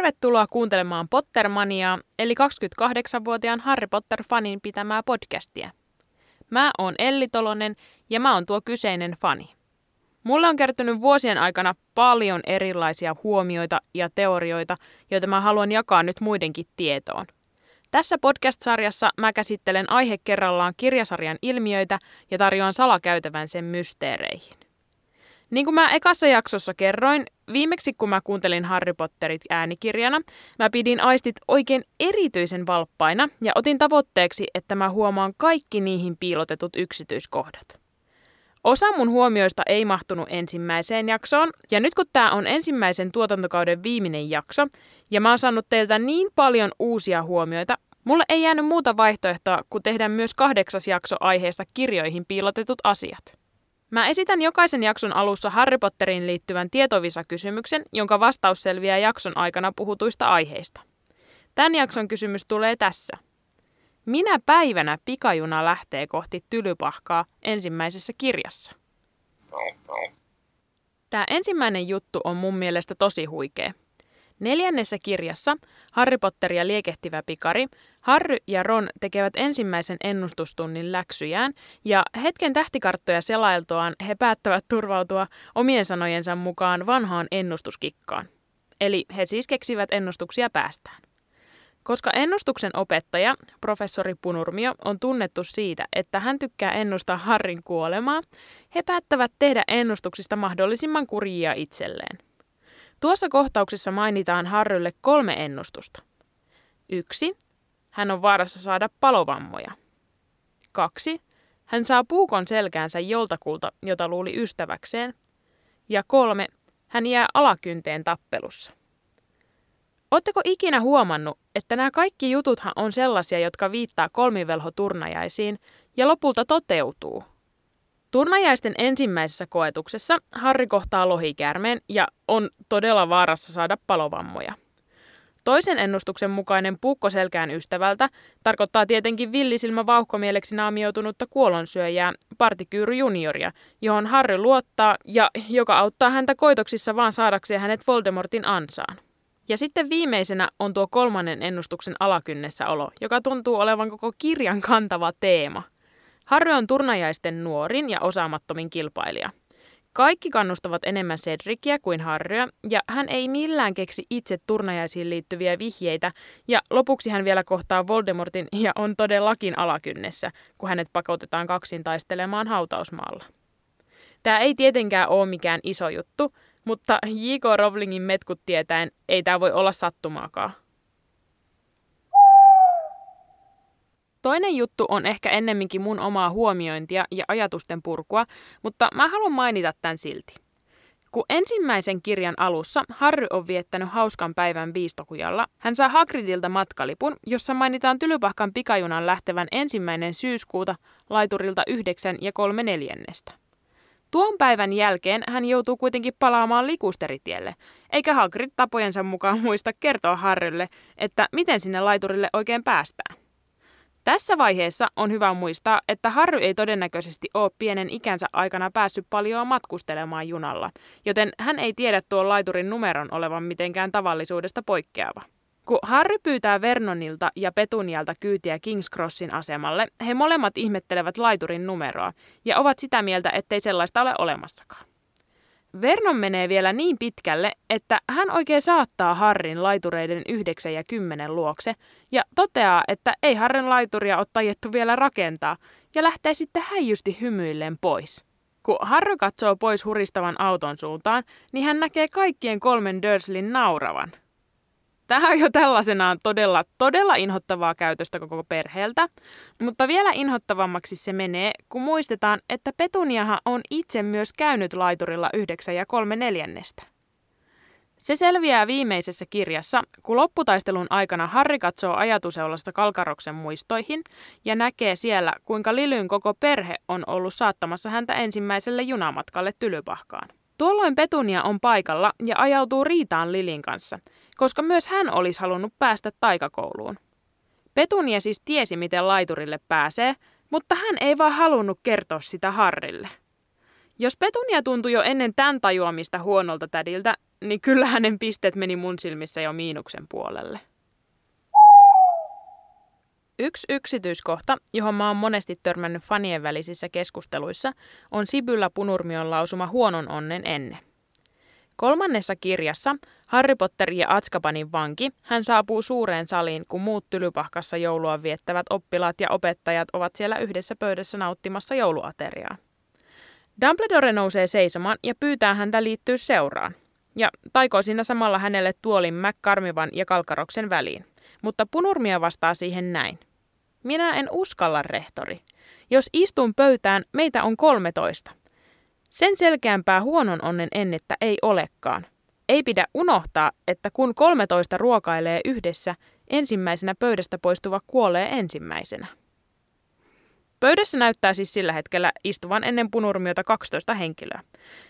Tervetuloa kuuntelemaan Pottermaniaa, eli 28-vuotiaan Harry Potter-fanin pitämää podcastia. Mä oon Elli Tolonen ja mä oon tuo kyseinen fani. Mulle on kertynyt vuosien aikana paljon erilaisia huomioita ja teorioita, joita mä haluan jakaa nyt muidenkin tietoon. Tässä podcast-sarjassa mä käsittelen aihe kerrallaan kirjasarjan ilmiöitä ja tarjoan salakäytävän sen mysteereihin. Niin kuin mä ekassa jaksossa kerroin, viimeksi kun mä kuuntelin Harry Potterit äänikirjana, mä pidin aistit oikein erityisen valppaina ja otin tavoitteeksi, että mä huomaan kaikki niihin piilotetut yksityiskohdat. Osa mun huomioista ei mahtunut ensimmäiseen jaksoon, ja nyt kun tämä on ensimmäisen tuotantokauden viimeinen jakso, ja mä oon saanut teiltä niin paljon uusia huomioita, mulle ei jäänyt muuta vaihtoehtoa kuin tehdä myös kahdeksas jakso aiheesta kirjoihin piilotetut asiat. Mä esitän jokaisen jakson alussa Harry Potteriin liittyvän tietovisa-kysymyksen, jonka vastaus selviää jakson aikana puhutuista aiheista. Tämän jakson kysymys tulee tässä. Minä päivänä pikajuna lähtee kohti tylypahkaa ensimmäisessä kirjassa? Tämä ensimmäinen juttu on mun mielestä tosi huikea. Neljännessä kirjassa Harry Potter ja liekehtivä pikari, Harry ja Ron tekevät ensimmäisen ennustustunnin läksyjään ja hetken tähtikarttoja selailtuaan he päättävät turvautua omien sanojensa mukaan vanhaan ennustuskikkaan. Eli he siis keksivät ennustuksia päästään. Koska ennustuksen opettaja, professori Punurmio, on tunnettu siitä, että hän tykkää ennustaa Harrin kuolemaa, he päättävät tehdä ennustuksista mahdollisimman kurjia itselleen. Tuossa kohtauksessa mainitaan Harrylle kolme ennustusta. Yksi. Hän on vaarassa saada palovammoja. Kaksi. Hän saa puukon selkäänsä joltakulta, jota luuli ystäväkseen. Ja kolme. Hän jää alakynteen tappelussa. Oletteko ikinä huomannut, että nämä kaikki jututhan on sellaisia, jotka viittaa kolmivelhoturnajaisiin ja lopulta toteutuu? Turnajaisten ensimmäisessä koetuksessa Harri kohtaa lohikäärmeen ja on todella vaarassa saada palovammoja. Toisen ennustuksen mukainen puukko selkään ystävältä tarkoittaa tietenkin villisilmä vauhkomieleksi naamioitunutta kuolonsyöjää Partikyyry junioria, johon Harry luottaa ja joka auttaa häntä koitoksissa vaan saadakseen hänet Voldemortin ansaan. Ja sitten viimeisenä on tuo kolmannen ennustuksen alakynnessä olo, joka tuntuu olevan koko kirjan kantava teema – Harry on turnajaisten nuorin ja osaamattomin kilpailija. Kaikki kannustavat enemmän Cedriciä kuin Harryä, ja hän ei millään keksi itse turnajaisiin liittyviä vihjeitä, ja lopuksi hän vielä kohtaa Voldemortin ja on todellakin alakynnessä, kun hänet pakotetaan kaksin taistelemaan hautausmaalla. Tämä ei tietenkään ole mikään iso juttu, mutta J.K. Rowlingin metkut tietäen ei tämä voi olla sattumaakaan. Toinen juttu on ehkä ennemminkin mun omaa huomiointia ja ajatusten purkua, mutta mä haluan mainita tämän silti. Kun ensimmäisen kirjan alussa Harry on viettänyt hauskan päivän viistokujalla, hän saa Hagridilta matkalipun, jossa mainitaan Tylypahkan pikajunan lähtevän ensimmäinen syyskuuta laiturilta 9 ja 3 neljännestä. Tuon päivän jälkeen hän joutuu kuitenkin palaamaan likusteritielle, eikä Hagrid tapojensa mukaan muista kertoa Harrylle, että miten sinne laiturille oikein päästään. Tässä vaiheessa on hyvä muistaa, että Harry ei todennäköisesti ole pienen ikänsä aikana päässyt paljon matkustelemaan junalla, joten hän ei tiedä tuon laiturin numeron olevan mitenkään tavallisuudesta poikkeava. Kun Harry pyytää Vernonilta ja Petunialta kyytiä King's Crossin asemalle, he molemmat ihmettelevät laiturin numeroa ja ovat sitä mieltä, ettei sellaista ole olemassakaan. Vernon menee vielä niin pitkälle, että hän oikein saattaa Harrin laitureiden 9 ja 10 luokse ja toteaa, että ei Harrin laituria ole tajettu vielä rakentaa ja lähtee sitten häijysti hymyilleen pois. Kun Harry katsoo pois huristavan auton suuntaan, niin hän näkee kaikkien kolmen Dursleyn nauravan – Tämä on jo tällaisenaan todella, todella inhottavaa käytöstä koko perheeltä, mutta vielä inhottavammaksi se menee, kun muistetaan, että Petuniahan on itse myös käynyt laiturilla 9 ja 3 neljännestä. Se selviää viimeisessä kirjassa, kun lopputaistelun aikana Harri katsoo ajatuseulasta Kalkaroksen muistoihin ja näkee siellä, kuinka Lilyn koko perhe on ollut saattamassa häntä ensimmäiselle junamatkalle Tylypahkaan. Tuolloin Petunia on paikalla ja ajautuu riitaan Lilin kanssa, koska myös hän olisi halunnut päästä taikakouluun. Petunia siis tiesi, miten laiturille pääsee, mutta hän ei vaan halunnut kertoa sitä Harrille. Jos Petunia tuntui jo ennen tämän tajuamista huonolta tädiltä, niin kyllä hänen pisteet meni mun silmissä jo miinuksen puolelle. Yksi yksityiskohta, johon mä oon monesti törmännyt fanien välisissä keskusteluissa, on Sibyllä Punurmion lausuma huonon onnen enne. Kolmannessa kirjassa Harry Potter ja Atskabanin vanki, hän saapuu suureen saliin, kun muut tylypahkassa joulua viettävät oppilaat ja opettajat ovat siellä yhdessä pöydässä nauttimassa jouluateriaa. Dumbledore nousee seisomaan ja pyytää häntä liittyä seuraan. Ja taikoo siinä samalla hänelle tuolin McCarmivan ja Kalkaroksen väliin. Mutta Punurmia vastaa siihen näin. Minä en uskalla, rehtori. Jos istun pöytään, meitä on 13. Sen selkeämpää huonon onnen ennettä ei olekaan. Ei pidä unohtaa, että kun 13 ruokailee yhdessä, ensimmäisenä pöydästä poistuva kuolee ensimmäisenä. Pöydässä näyttää siis sillä hetkellä istuvan ennen punurmiota 12 henkilöä.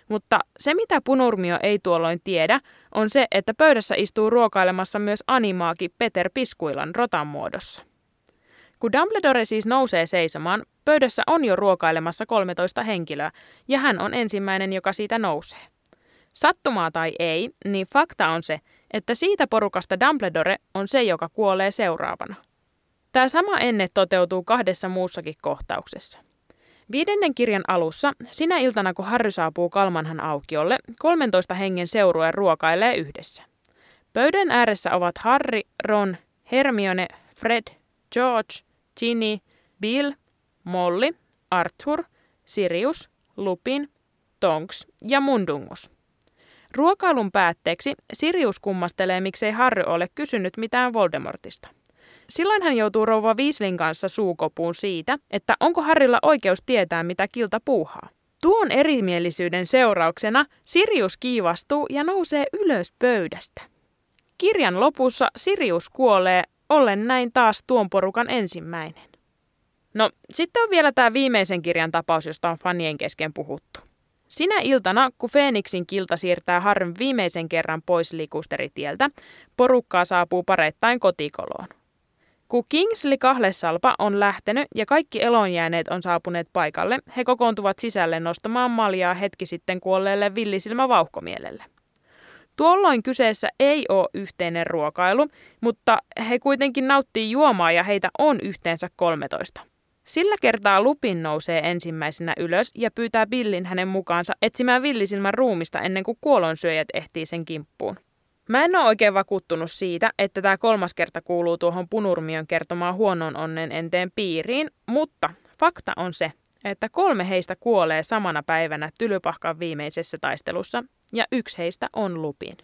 Mutta se mitä punurmio ei tuolloin tiedä, on se, että pöydässä istuu ruokailemassa myös animaaki Peter Piskuilan rotan muodossa. Kun Dumbledore siis nousee seisomaan, pöydässä on jo ruokailemassa 13 henkilöä, ja hän on ensimmäinen, joka siitä nousee. Sattumaa tai ei, niin fakta on se, että siitä porukasta Dumbledore on se, joka kuolee seuraavana. Tämä sama enne toteutuu kahdessa muussakin kohtauksessa. Viidennen kirjan alussa, sinä iltana kun Harry saapuu Kalmanhan aukiolle, 13 hengen seurue ruokailee yhdessä. Pöydän ääressä ovat Harry, Ron, Hermione, Fred, George, Ginny, Bill, Molly, Arthur, Sirius, Lupin, Tonks ja Mundungus. Ruokailun päätteeksi Sirius kummastelee, miksei Harry ole kysynyt mitään Voldemortista. Silloin hän joutuu rouva Weasleyn kanssa suukopuun siitä, että onko Harrylla oikeus tietää, mitä kilta puuhaa. Tuon erimielisyyden seurauksena Sirius kiivastuu ja nousee ylös pöydästä. Kirjan lopussa Sirius kuolee, ollen näin taas tuon porukan ensimmäinen. No, sitten on vielä tämä viimeisen kirjan tapaus, josta on fanien kesken puhuttu. Sinä iltana, kun Feeniksin kilta siirtää Harryn viimeisen kerran pois likusteritieltä, porukkaa saapuu pareittain kotikoloon. Kun Kingsley Kahlesalpa on lähtenyt ja kaikki elonjääneet on saapuneet paikalle, he kokoontuvat sisälle nostamaan maljaa hetki sitten kuolleelle villisilmä vauhkomielelle. Tuolloin kyseessä ei ole yhteinen ruokailu, mutta he kuitenkin nauttii juomaa ja heitä on yhteensä 13. Sillä kertaa Lupin nousee ensimmäisenä ylös ja pyytää Billin hänen mukaansa etsimään villisilmän ruumista ennen kuin kuolonsyöjät ehtii sen kimppuun. Mä en ole oikein vakuuttunut siitä, että tämä kolmas kerta kuuluu tuohon punurmion kertomaan huonon onnen enteen piiriin, mutta fakta on se, että kolme heistä kuolee samana päivänä Tylypahkan viimeisessä taistelussa ja yksi heistä on Lupin.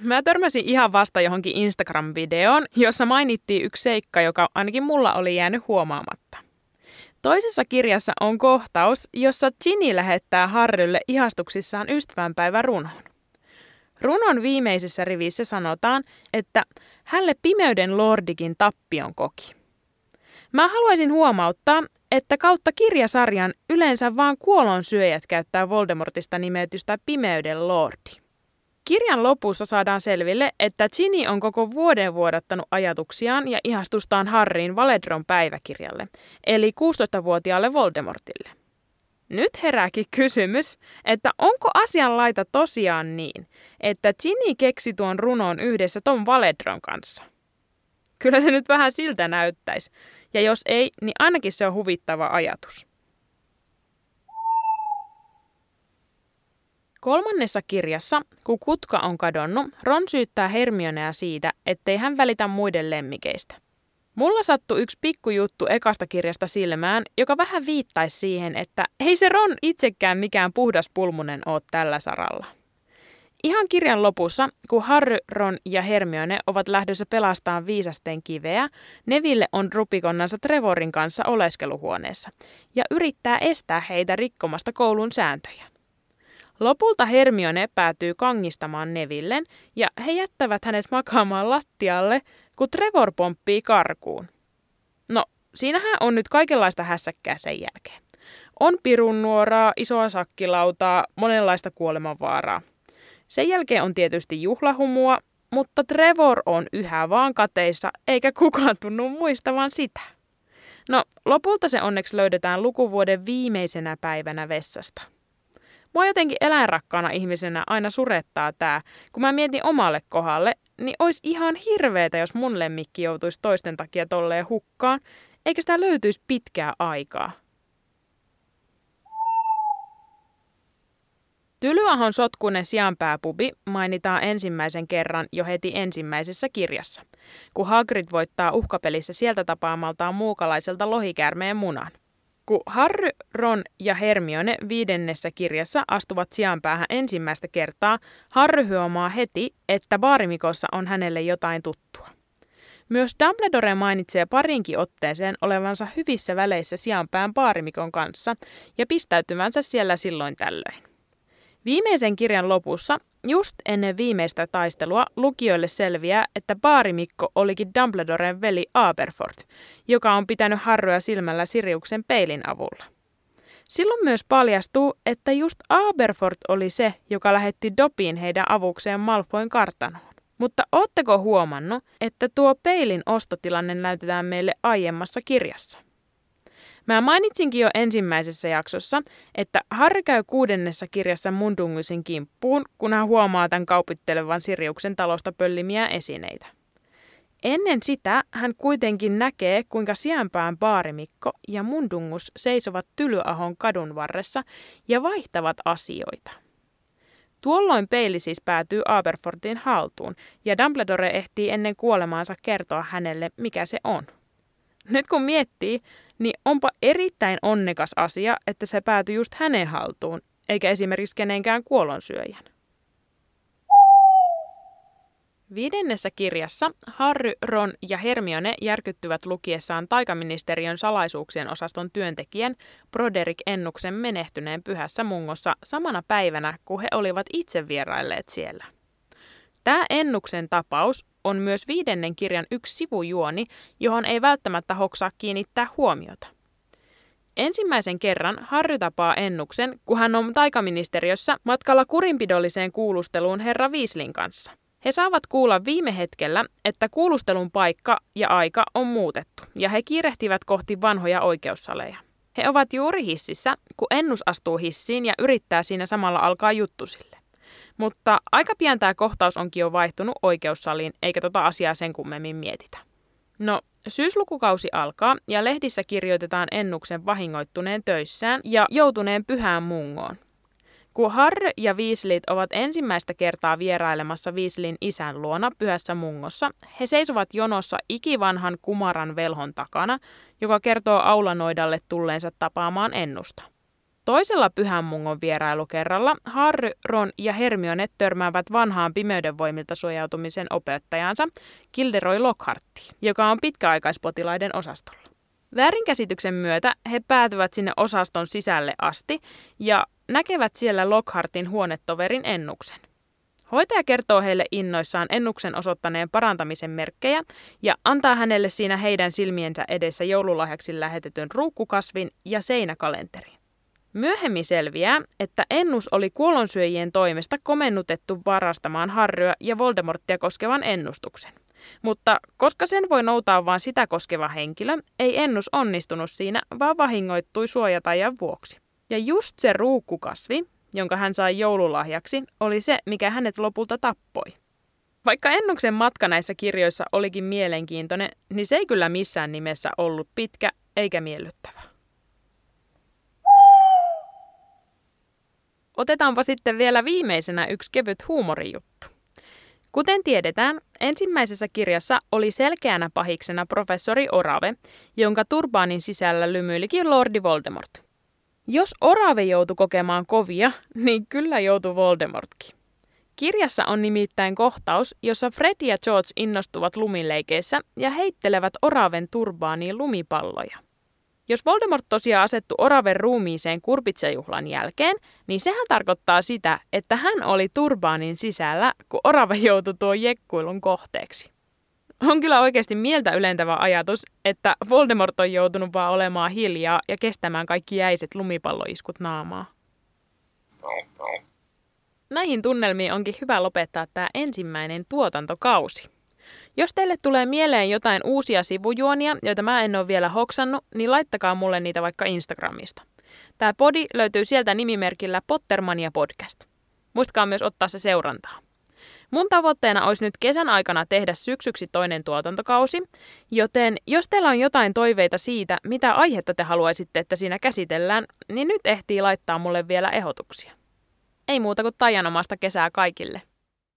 Mä törmäsin ihan vasta johonkin Instagram-videoon, jossa mainittiin yksi seikka, joka ainakin mulla oli jäänyt huomaamatta. Toisessa kirjassa on kohtaus, jossa Ginny lähettää Harrylle ihastuksissaan ystävänpäivän runon. Runon viimeisessä rivissä sanotaan, että hälle pimeyden lordikin tappion koki. Mä haluaisin huomauttaa, että kautta kirjasarjan yleensä vaan kuolonsyöjät käyttää Voldemortista nimetystä pimeyden lordi. Kirjan lopussa saadaan selville, että Ginny on koko vuoden vuodattanut ajatuksiaan ja ihastustaan Harryin Valedron päiväkirjalle, eli 16-vuotiaalle Voldemortille. Nyt herääkin kysymys, että onko asianlaita tosiaan niin, että Ginny keksi tuon runon yhdessä Tom Valedron kanssa? Kyllä se nyt vähän siltä näyttäisi, ja jos ei, niin ainakin se on huvittava ajatus. Kolmannessa kirjassa, kun kutka on kadonnut, Ron syyttää Hermionea siitä, ettei hän välitä muiden lemmikeistä. Mulla sattui yksi pikkujuttu ekasta kirjasta silmään, joka vähän viittaisi siihen, että ei se Ron itsekään mikään puhdas pulmunen ole tällä saralla. Ihan kirjan lopussa, kun Harry, Ron ja Hermione ovat lähdössä pelastamaan viisasteen kiveä, Neville on rupikonnansa Trevorin kanssa oleskeluhuoneessa ja yrittää estää heitä rikkomasta koulun sääntöjä. Lopulta Hermione päätyy kangistamaan Nevillen ja he jättävät hänet makaamaan lattialle, kun Trevor pomppii karkuun. No, siinähän on nyt kaikenlaista hässäkkää sen jälkeen. On pirun nuoraa, isoa sakkilautaa, monenlaista kuolemanvaaraa. Sen jälkeen on tietysti juhlahumua, mutta Trevor on yhä vaan kateissa, eikä kukaan tunnu muistavan sitä. No, lopulta se onneksi löydetään lukuvuoden viimeisenä päivänä vessasta. Mua jotenkin eläinrakkaana ihmisenä aina surettaa tää, kun mä mietin omalle kohdalle, niin olisi ihan hirveetä, jos mun lemmikki joutuisi toisten takia tolleen hukkaan, eikä sitä löytyisi pitkää aikaa. Tylyahon sotkunen sianpääpubi mainitaan ensimmäisen kerran jo heti ensimmäisessä kirjassa, kun Hagrid voittaa uhkapelissä sieltä tapaamaltaan muukalaiselta lohikäärmeen munan. Kun Harry, Ron ja Hermione viidennessä kirjassa astuvat sijanpäähän ensimmäistä kertaa, Harry huomaa heti, että baarimikossa on hänelle jotain tuttua. Myös Dumbledore mainitsee parinkin otteeseen olevansa hyvissä väleissä sijanpään baarimikon kanssa ja pistäytyvänsä siellä silloin tällöin. Viimeisen kirjan lopussa, just ennen viimeistä taistelua, lukijoille selviää, että baarimikko olikin Dumbledoren veli Aberford, joka on pitänyt harroja silmällä Siriuksen peilin avulla. Silloin myös paljastuu, että just Aberford oli se, joka lähetti Dopiin heidän avukseen Malfoin kartanoon. Mutta ootteko huomannut, että tuo peilin ostotilanne näytetään meille aiemmassa kirjassa? Mä mainitsinkin jo ensimmäisessä jaksossa, että Harry käy kuudennessa kirjassa Mundungusin kimppuun, kun hän huomaa tämän kaupittelevan Siriuksen talosta pöllimiä esineitä. Ennen sitä hän kuitenkin näkee, kuinka siänpään baarimikko ja Mundungus seisovat Tylyahon kadun varressa ja vaihtavat asioita. Tuolloin peili siis päätyy Aberfortin haltuun, ja Dumbledore ehtii ennen kuolemaansa kertoa hänelle, mikä se on. Nyt kun miettii, niin onpa erittäin onnekas asia, että se päätyi just hänen haltuun, eikä esimerkiksi kenenkään kuolonsyöjän. Viidennessä kirjassa Harry, Ron ja Hermione järkyttyvät lukiessaan taikaministeriön salaisuuksien osaston työntekijän Broderick Ennuksen menehtyneen pyhässä mungossa samana päivänä, kun he olivat itse vierailleet siellä. Tämä Ennuksen tapaus on myös viidennen kirjan yksi sivujuoni, johon ei välttämättä hoksaa kiinnittää huomiota. Ensimmäisen kerran Harry tapaa Ennuksen, kun hän on taikaministeriössä matkalla kurinpidolliseen kuulusteluun herra Viislin kanssa. He saavat kuulla viime hetkellä, että kuulustelun paikka ja aika on muutettu, ja he kiirehtivät kohti vanhoja oikeussaleja. He ovat juuri hississä, kun Ennus astuu hissiin ja yrittää siinä samalla alkaa juttu sille. Mutta aika pian tämä kohtaus onkin jo vaihtunut oikeussaliin, eikä tota asiaa sen kummemmin mietitä. No, syyslukukausi alkaa ja lehdissä kirjoitetaan Ennuksen vahingoittuneen töissään ja joutuneen pyhään mungoon. Kun Harry ja Weasleyt ovat ensimmäistä kertaa vierailemassa Weasleyn isän luona pyhässä mungossa, he seisovat jonossa ikivanhan kumaran velhon takana, joka kertoo aulanoidalle tulleensa tapaamaan ennusta. Toisella pyhänmungon vierailukerralla Harry, Ron ja Hermione törmäävät vanhaan pimeyden voimilta suojautumisen opettajansa Gilderoy Lockharttiin, joka on pitkäaikaispotilaiden osastolla. Väärinkäsityksen myötä he päätyvät sinne osaston sisälle asti ja näkevät siellä Lockhartin huonetoverin ennuksen. Hoitaja kertoo heille innoissaan ennuksen osoittaneen parantamisen merkkejä ja antaa hänelle siinä heidän silmiensä edessä joululahjaksi lähetetyn ruukkukasvin ja seinäkalenterin. Myöhemmin selviää, että Ennus oli kuolonsyöjien toimesta komennutettu varastamaan Harryä ja Voldemorttia koskevan ennustuksen. Mutta koska sen voi noutaa vain sitä koskeva henkilö, ei Ennus onnistunut siinä, vaan vahingoittui suojatajan vuoksi. Ja just se ruukkukasvi, jonka hän sai joululahjaksi, oli se, mikä hänet lopulta tappoi. Vaikka Ennuksen matka näissä kirjoissa olikin mielenkiintoinen, niin se ei kyllä missään nimessä ollut pitkä eikä miellyttävä. Otetaanpa sitten vielä viimeisenä yksi kevyt huumorijuttu. Kuten tiedetään, ensimmäisessä kirjassa oli selkeänä pahiksena professori Orave, jonka turbaanin sisällä lymyilikin Lordi Voldemort. Jos Orave joutui kokemaan kovia, niin kyllä joutui Voldemortkin. Kirjassa on nimittäin kohtaus, jossa Fred ja George innostuvat lumileikeissä ja heittelevät Oraven turbaaniin lumipalloja. Jos Voldemort tosiaan asettu Oraven ruumiiseen kurpitsejuhlan jälkeen, niin sehän tarkoittaa sitä, että hän oli turbaanin sisällä, kun Orava joutui tuon jekkuilun kohteeksi. On kyllä oikeasti mieltä ylentävä ajatus, että Voldemort on joutunut vaan olemaan hiljaa ja kestämään kaikki jäiset lumipalloiskut naamaa. Näihin tunnelmiin onkin hyvä lopettaa tämä ensimmäinen tuotantokausi. Jos teille tulee mieleen jotain uusia sivujuonia, joita mä en ole vielä hoksannut, niin laittakaa mulle niitä vaikka Instagramista. Tämä podi löytyy sieltä nimimerkillä Pottermania Podcast. Muistakaa myös ottaa se seurantaa. Mun tavoitteena olisi nyt kesän aikana tehdä syksyksi toinen tuotantokausi, joten jos teillä on jotain toiveita siitä, mitä aihetta te haluaisitte, että siinä käsitellään, niin nyt ehtii laittaa mulle vielä ehdotuksia. Ei muuta kuin tajanomasta kesää kaikille.